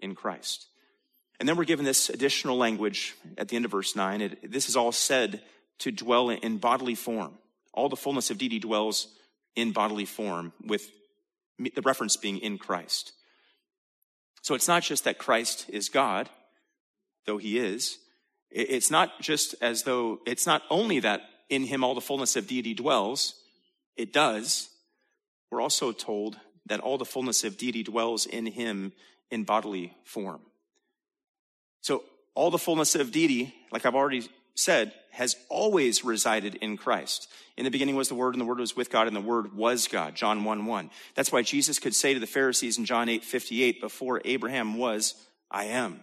in Christ. And then we're given this additional language at the end of verse 9. It, this is all said to dwell in bodily form. All the fullness of deity dwells in bodily form, with the reference being in Christ. So it's not just that Christ is God, though he is. It's not just as though, it's not only that in him all the fullness of deity dwells. It does. We're also told that all the fullness of deity dwells in him in bodily form. So all the fullness of deity, like I've already said, has always resided in Christ. In the beginning was the Word, and the Word was with God, and the Word was God. John 1 1. That's why Jesus could say to the Pharisees in John 8 58, before Abraham was, I am.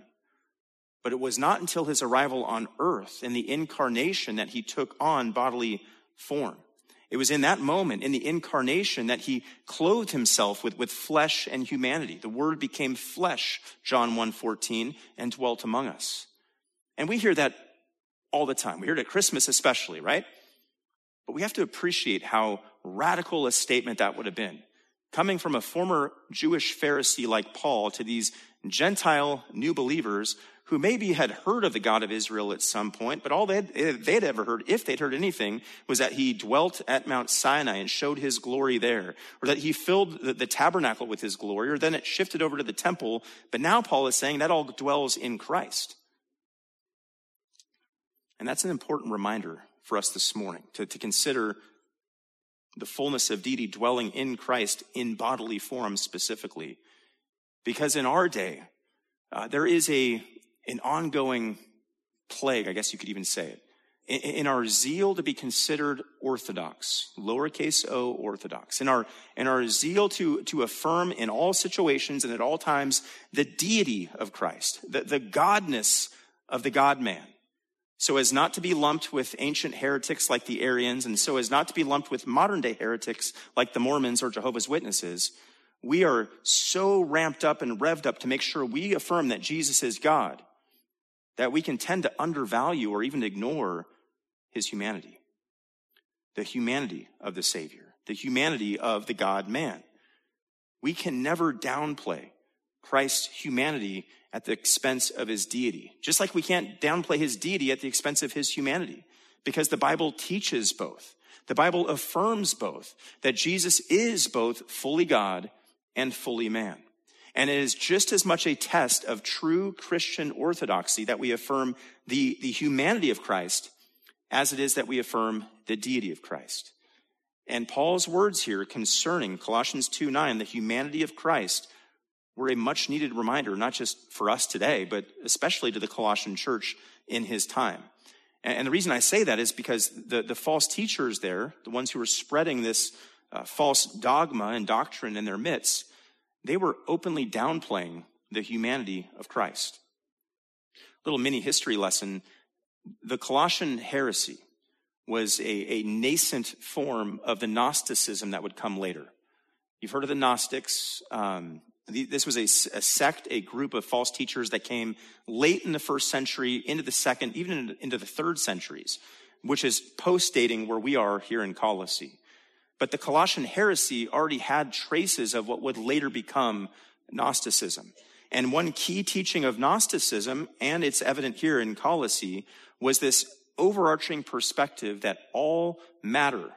But it was not until his arrival on earth in the incarnation that he took on bodily form. It was in that moment, in the incarnation, that he clothed himself with, with flesh and humanity. The word became flesh, John 1 14, and dwelt among us. And we hear that all the time. We hear it at Christmas especially, right? But we have to appreciate how radical a statement that would have been. coming from a former Jewish Pharisee like Paul to these Gentile new believers who maybe had heard of the God of Israel at some point, but all they'd, they'd ever heard, if they'd heard anything, was that he dwelt at Mount Sinai and showed his glory there, or that he filled the, the tabernacle with his glory, or then it shifted over to the temple. But now Paul is saying that all dwells in Christ. And that's an important reminder for us this morning to, to consider the fullness of deity dwelling in Christ in bodily form specifically. Because in our day, uh, there is a, an ongoing plague, I guess you could even say it, in, our zeal to be considered orthodox, lowercase o orthodox, in our, in our zeal to, to affirm in all situations and at all times the deity of Christ, the, the godness of the God man so as not to be lumped with ancient heretics like the Arians, and so as not to be lumped with modern day heretics like the Mormons or Jehovah's Witnesses, we are so ramped up and revved up to make sure we affirm that Jesus is God that we can tend to undervalue or even ignore his humanity. The humanity of the Savior, the humanity of the God man. We can never downplay Christ's humanity at the expense of his deity. Just like we can't downplay his deity at the expense of his humanity, because the Bible teaches both. The Bible affirms both, that Jesus is both fully God and fully man. And it is just as much a test of true Christian orthodoxy that we affirm the, the humanity of Christ as it is that we affirm the deity of Christ. And Paul's words here concerning Colossians 2 9, the humanity of Christ, were a much needed reminder, not just for us today, but especially to the Colossian church in his time. And the reason I say that is because the, the false teachers there, the ones who were spreading this uh, false dogma and doctrine in their midst, they were openly downplaying the humanity of Christ. Little mini history lesson. The Colossian heresy was a, a nascent form of the Gnosticism that would come later. You've heard of the Gnostics. Um, this was a, a, sect, a group of false teachers that came late in the first century, into the second, even into the third centuries, which is post dating where we are here in Colossae. But the Colossian heresy already had traces of what would later become Gnosticism. And one key teaching of Gnosticism, and it's evident here in Colossae, was this overarching perspective that all matter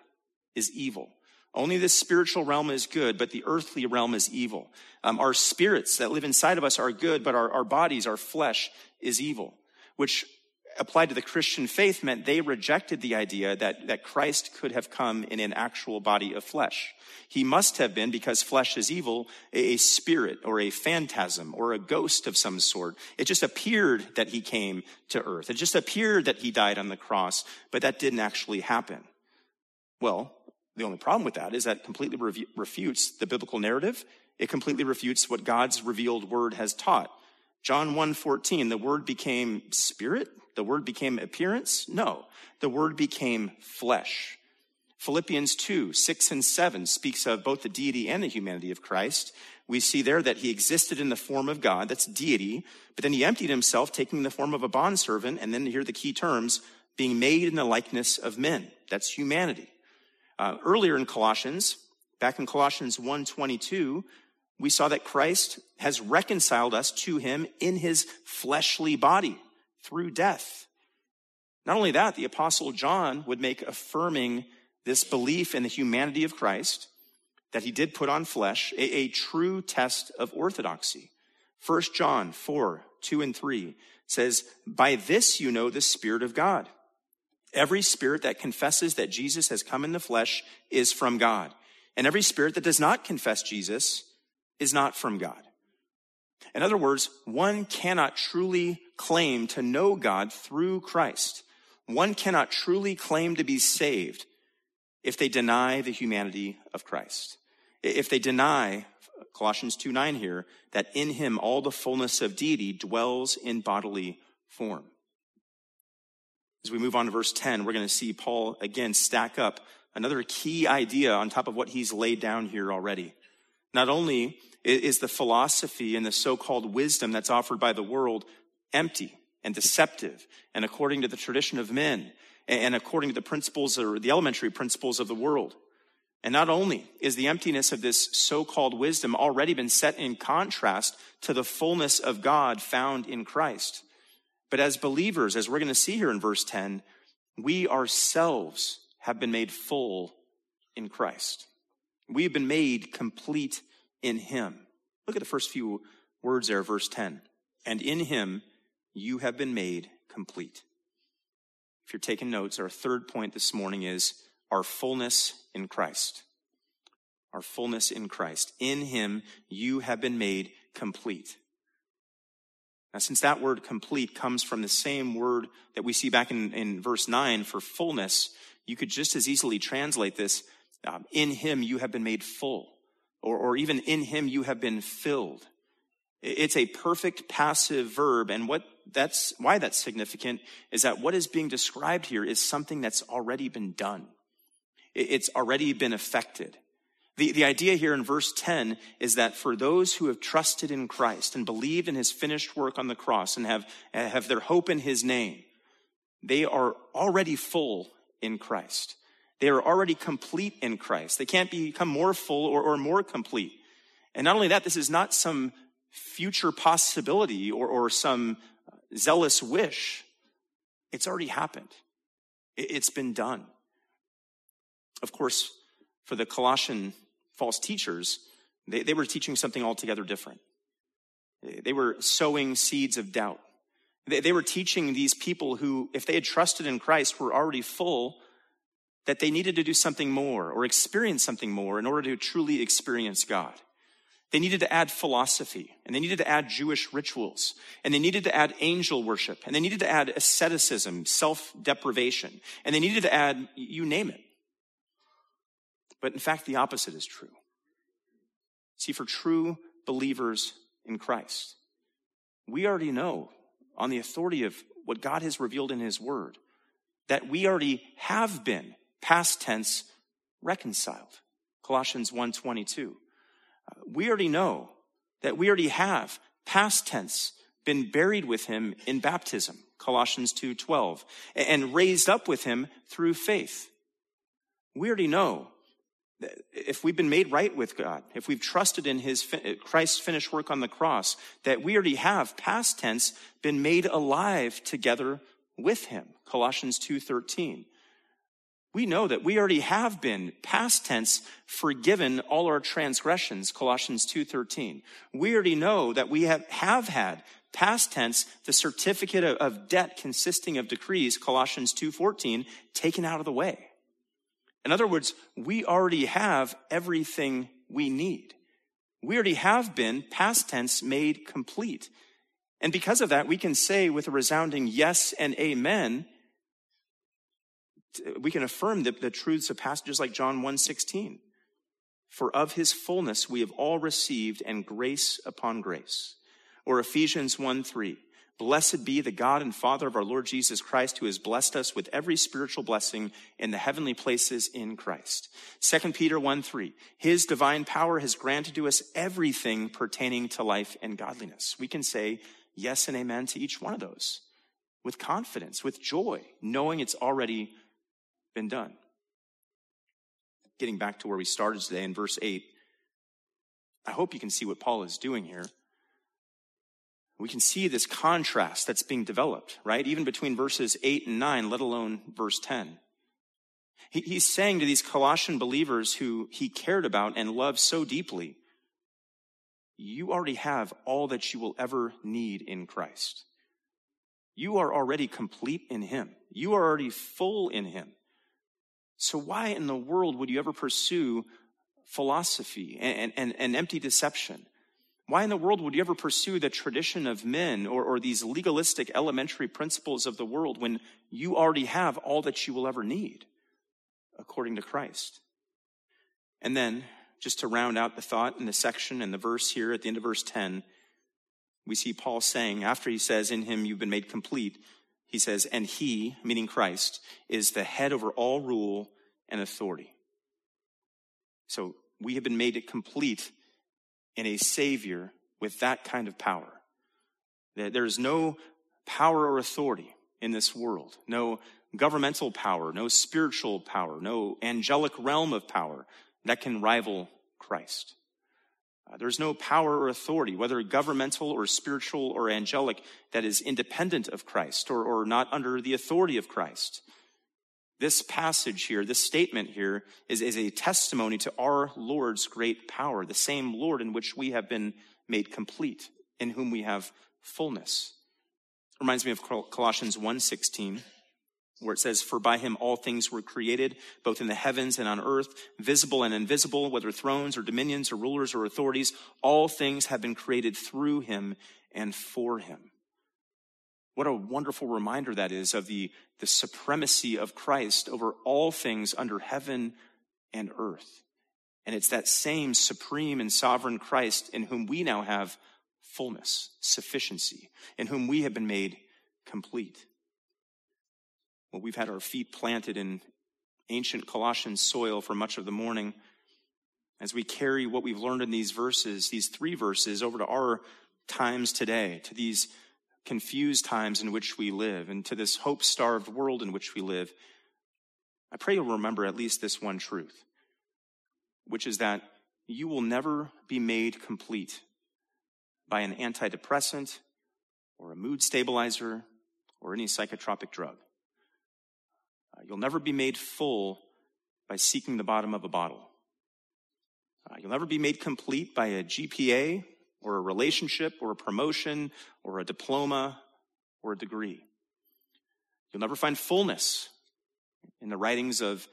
is evil. Only the spiritual realm is good, but the earthly realm is evil. Um, our spirits that live inside of us are good, but our, our bodies, our flesh is evil, which applied to the Christian faith meant they rejected the idea that, that Christ could have come in an actual body of flesh. He must have been, because flesh is evil, a, spirit or a phantasm or a ghost of some sort. It just appeared that he came to earth. It just appeared that he died on the cross, but that didn't actually happen. Well, the only problem with that is that completely refutes the biblical narrative. It completely refutes what God's revealed word has taught. John 1:14, the word became spirit, the word became appearance? No, the word became flesh. Philippians 2, 6 and 7 speaks of both the deity and the humanity of Christ. We see there that he existed in the form of God, that's deity, but then he emptied himself, taking the form of a bondservant, and then here are the key terms, being made in the likeness of men. That's humanity. Uh, earlier in Colossians, back in Colossians 1:22, we saw that Christ has reconciled us to him in his fleshly body through death. Not only that, the apostle John would make affirming this belief in the humanity of Christ that he did put on flesh a, a true test of orthodoxy. 1 John 4, 2 and 3 says, By this you know the Spirit of God. Every spirit that confesses that Jesus has come in the flesh is from God. And every spirit that does not confess Jesus is not from God. In other words, one cannot truly claim to know God through Christ. One cannot truly claim to be saved if they deny the humanity of Christ. If they deny, Colossians 2 9 here, that in him all the fullness of deity dwells in bodily form. As we move on to verse 10, we're going to see Paul again stack up another key idea on top of what he's laid down here already. Not only is the philosophy and the so-called wisdom that's offered by the world empty and deceptive and according to the tradition of men and according to the principles or the elementary principles of the world. And not only is the emptiness of this so called wisdom already been set in contrast to the fullness of God found in Christ, but as believers, as we're going to see here in verse 10, we ourselves have been made full in Christ. We have been made complete in Him. Look at the first few words there, verse 10. And in Him you have been made complete. If you're taking notes, our third point this morning is our fullness in Christ. Our fullness in Christ. In him, you have been made complete. Now, since that word complete comes from the same word that we see back in, in verse 9 for fullness, you could just as easily translate this um, in him you have been made full, or, or even in him you have been filled. It's a perfect passive verb, and what that's why that's significant is that what is being described here is something that's already been done. It's already been effected. The, the idea here in verse 10 is that for those who have trusted in Christ and believed in his finished work on the cross and have, have their hope in his name, they are already full in Christ. They are already complete in Christ. They can't become more full or, or more complete. And not only that, this is not some future possibility or, or some zealous wish. It's already happened. It's been done. Of course, for the Colossian false teachers, they, they were teaching something altogether different. They were sowing seeds of doubt. They, they were teaching these people who, if they had trusted in Christ, were already full, that they needed to do something more or experience something more in order to truly experience God. They needed to add philosophy, and they needed to add Jewish rituals, and they needed to add angel worship, and they needed to add asceticism, self deprivation, and they needed to add, you name it. But in fact, the opposite is true. See, for true believers in Christ, we already know on the authority of what God has revealed in his word that we already have been past tense reconciled. Colossians 1:22. We already know that we already have past tense been buried with him in baptism. Colossians 2:12 and raised up with him through faith. We already know if we've been made right with God, if we've trusted in his Christ's finished work on the cross, that we already have past tense been made alive together with him. Colossians 2:13. We know that we already have been past tense forgiven all our transgressions. Colossians 2:13. We already know that we have, have had past tense the certificate of, of debt consisting of decrees. Colossians 2:14 taken out of the way. In other words, we already have everything we need. We already have been, past tense, made complete. And because of that, we can say with a resounding yes and amen, we can affirm the, the truths of passages like John 1:16. For of his fullness we have all received and grace upon grace. Or Ephesians 1 3. Blessed be the God and Father of our Lord Jesus Christ, who has blessed us with every spiritual blessing in the heavenly places in Christ. 2 Peter 1 3. His divine power has granted to us everything pertaining to life and godliness. We can say yes and amen to each one of those with confidence, with joy, knowing it's already been done. Getting back to where we started today in verse 8, I hope you can see what Paul is doing here we can see this contrast that's being developed, right? Even between verses 8 and 9, let alone verse 10. He, he's saying to these Colossian believers who he cared about and loved so deeply, you already have all that you will ever need in Christ. You are already complete in him. You are already full in him. So why in the world would you ever pursue philosophy and, and, and empty deception? Why in the world would you ever pursue the tradition of men or, or these legalistic elementary principles of the world when you already have all that you will ever need according to Christ? And then, just to round out the thought in the section and the verse here at the end of verse 10, we see Paul saying, after he says, In him you've been made complete, he says, And he, meaning Christ, is the head over all rule and authority. So we have been made complete in a Savior with that kind of power. There is no power or authority in this world, no governmental power, no spiritual power, no angelic realm of power, that can rival Christ. There's no power or authority, whether governmental or spiritual or angelic, that is independent of Christ or, or not under the authority of Christ. This passage here, this statement here, is, is a testimony to our Lord's great power, the same Lord in which we have been made complete, in whom we have fullness. Reminds me of Colossians 1:16 where it says, For by him all things were created, both in the heavens and on earth, visible and invisible, whether thrones or dominions or rulers or authorities, all things have been created through him and for him. What a wonderful reminder that is of the, the supremacy of Christ over all things under heaven and earth. And it's that same supreme and sovereign Christ in whom we now have fullness, sufficiency, in whom we have been made complete. Well, we've had our feet planted in ancient Colossian soil for much of the morning. As we carry what we've learned in these verses, these three verses, over to our times today, to these confused times in which we live, and to this hope starved world in which we live, I pray you'll remember at least this one truth, which is that you will never be made complete by an antidepressant or a mood stabilizer or any psychotropic drug. Uh, you'll never be made full by seeking the bottom of a bottle. Uh, you'll never be made complete by a GPA or a relationship or a promotion or a diploma or a degree. You'll never find fullness in the writings of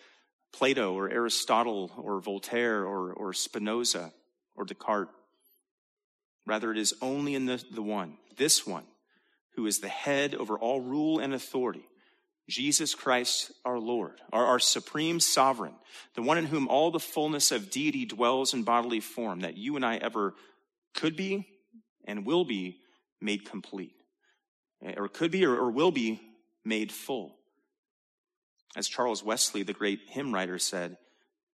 Plato or Aristotle or Voltaire or, or Spinoza or Descartes. Rather, it is only in the, the one, this one, who is the head over all rule and authority, Jesus Christ our Lord, our, our supreme sovereign, the one in whom all the fullness of deity dwells in bodily form, that you and I ever could be and will be made complete, or could be or, or will be made full. As Charles Wesley, the great hymn writer, said,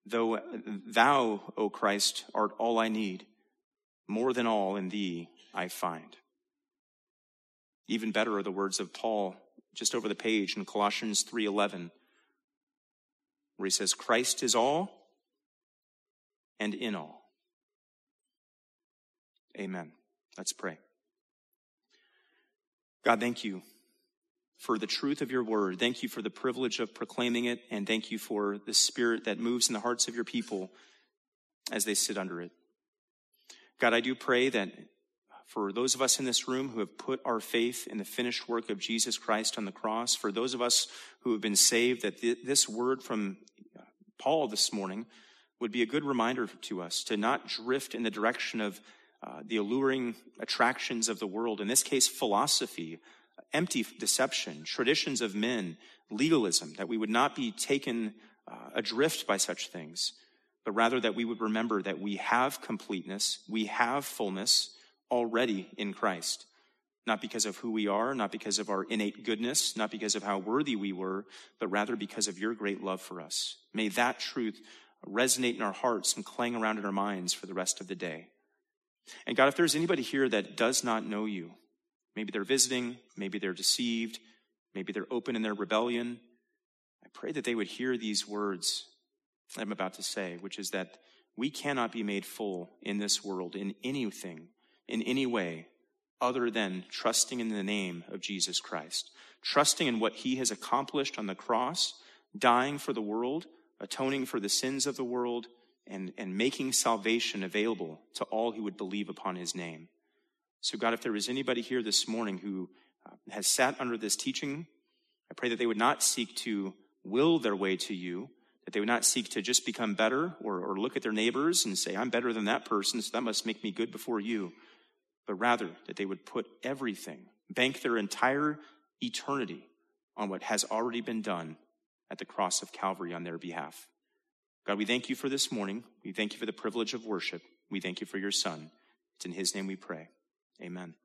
Though thou, O Christ, art all I need, more than all in thee I find. Even better are the words of Paul just over the page in Colossians 3:11 where he says Christ is all and in all. Amen. Let's pray. God, thank you for the truth of your word. Thank you for the privilege of proclaiming it and thank you for the spirit that moves in the hearts of your people as they sit under it. God, I do pray that for those of us in this room who have put our faith in the finished work of Jesus Christ on the cross, for those of us who have been saved, that th- this word from Paul this morning would be a good reminder to us to not drift in the direction of uh, the alluring attractions of the world, in this case, philosophy, empty deception, traditions of men, legalism, that we would not be taken uh, adrift by such things, but rather that we would remember that we have completeness, we have fullness, already in Christ. Not because of who we are, not because of our innate goodness, not because of how worthy we were, but rather because of your great love for us. May that truth resonate in our hearts and clang around in our minds for the rest of the day. And God, if there's anybody here that does not know you, maybe they're visiting, maybe they're deceived, maybe they're open in their rebellion, I pray that they would hear these words I'm about to say, which is that we cannot be made full in this world in anything in any way other than trusting in the name of Jesus Christ, trusting in what he has accomplished on the cross, dying for the world, atoning for the sins of the world, and, and making salvation available to all who would believe upon his name. So, God, if there is anybody here this morning who uh, has sat under this teaching, I pray that they would not seek to will their way to you, that they would not seek to just become better or, or look at their neighbors and say, I'm better than that person, so that must make me good before you but rather that they would put everything, bank their entire eternity on what has already been done at the cross of Calvary on their behalf. God, we thank you for this morning. We thank you for the privilege of worship. We thank you for your Son. It's in his name we pray. Amen.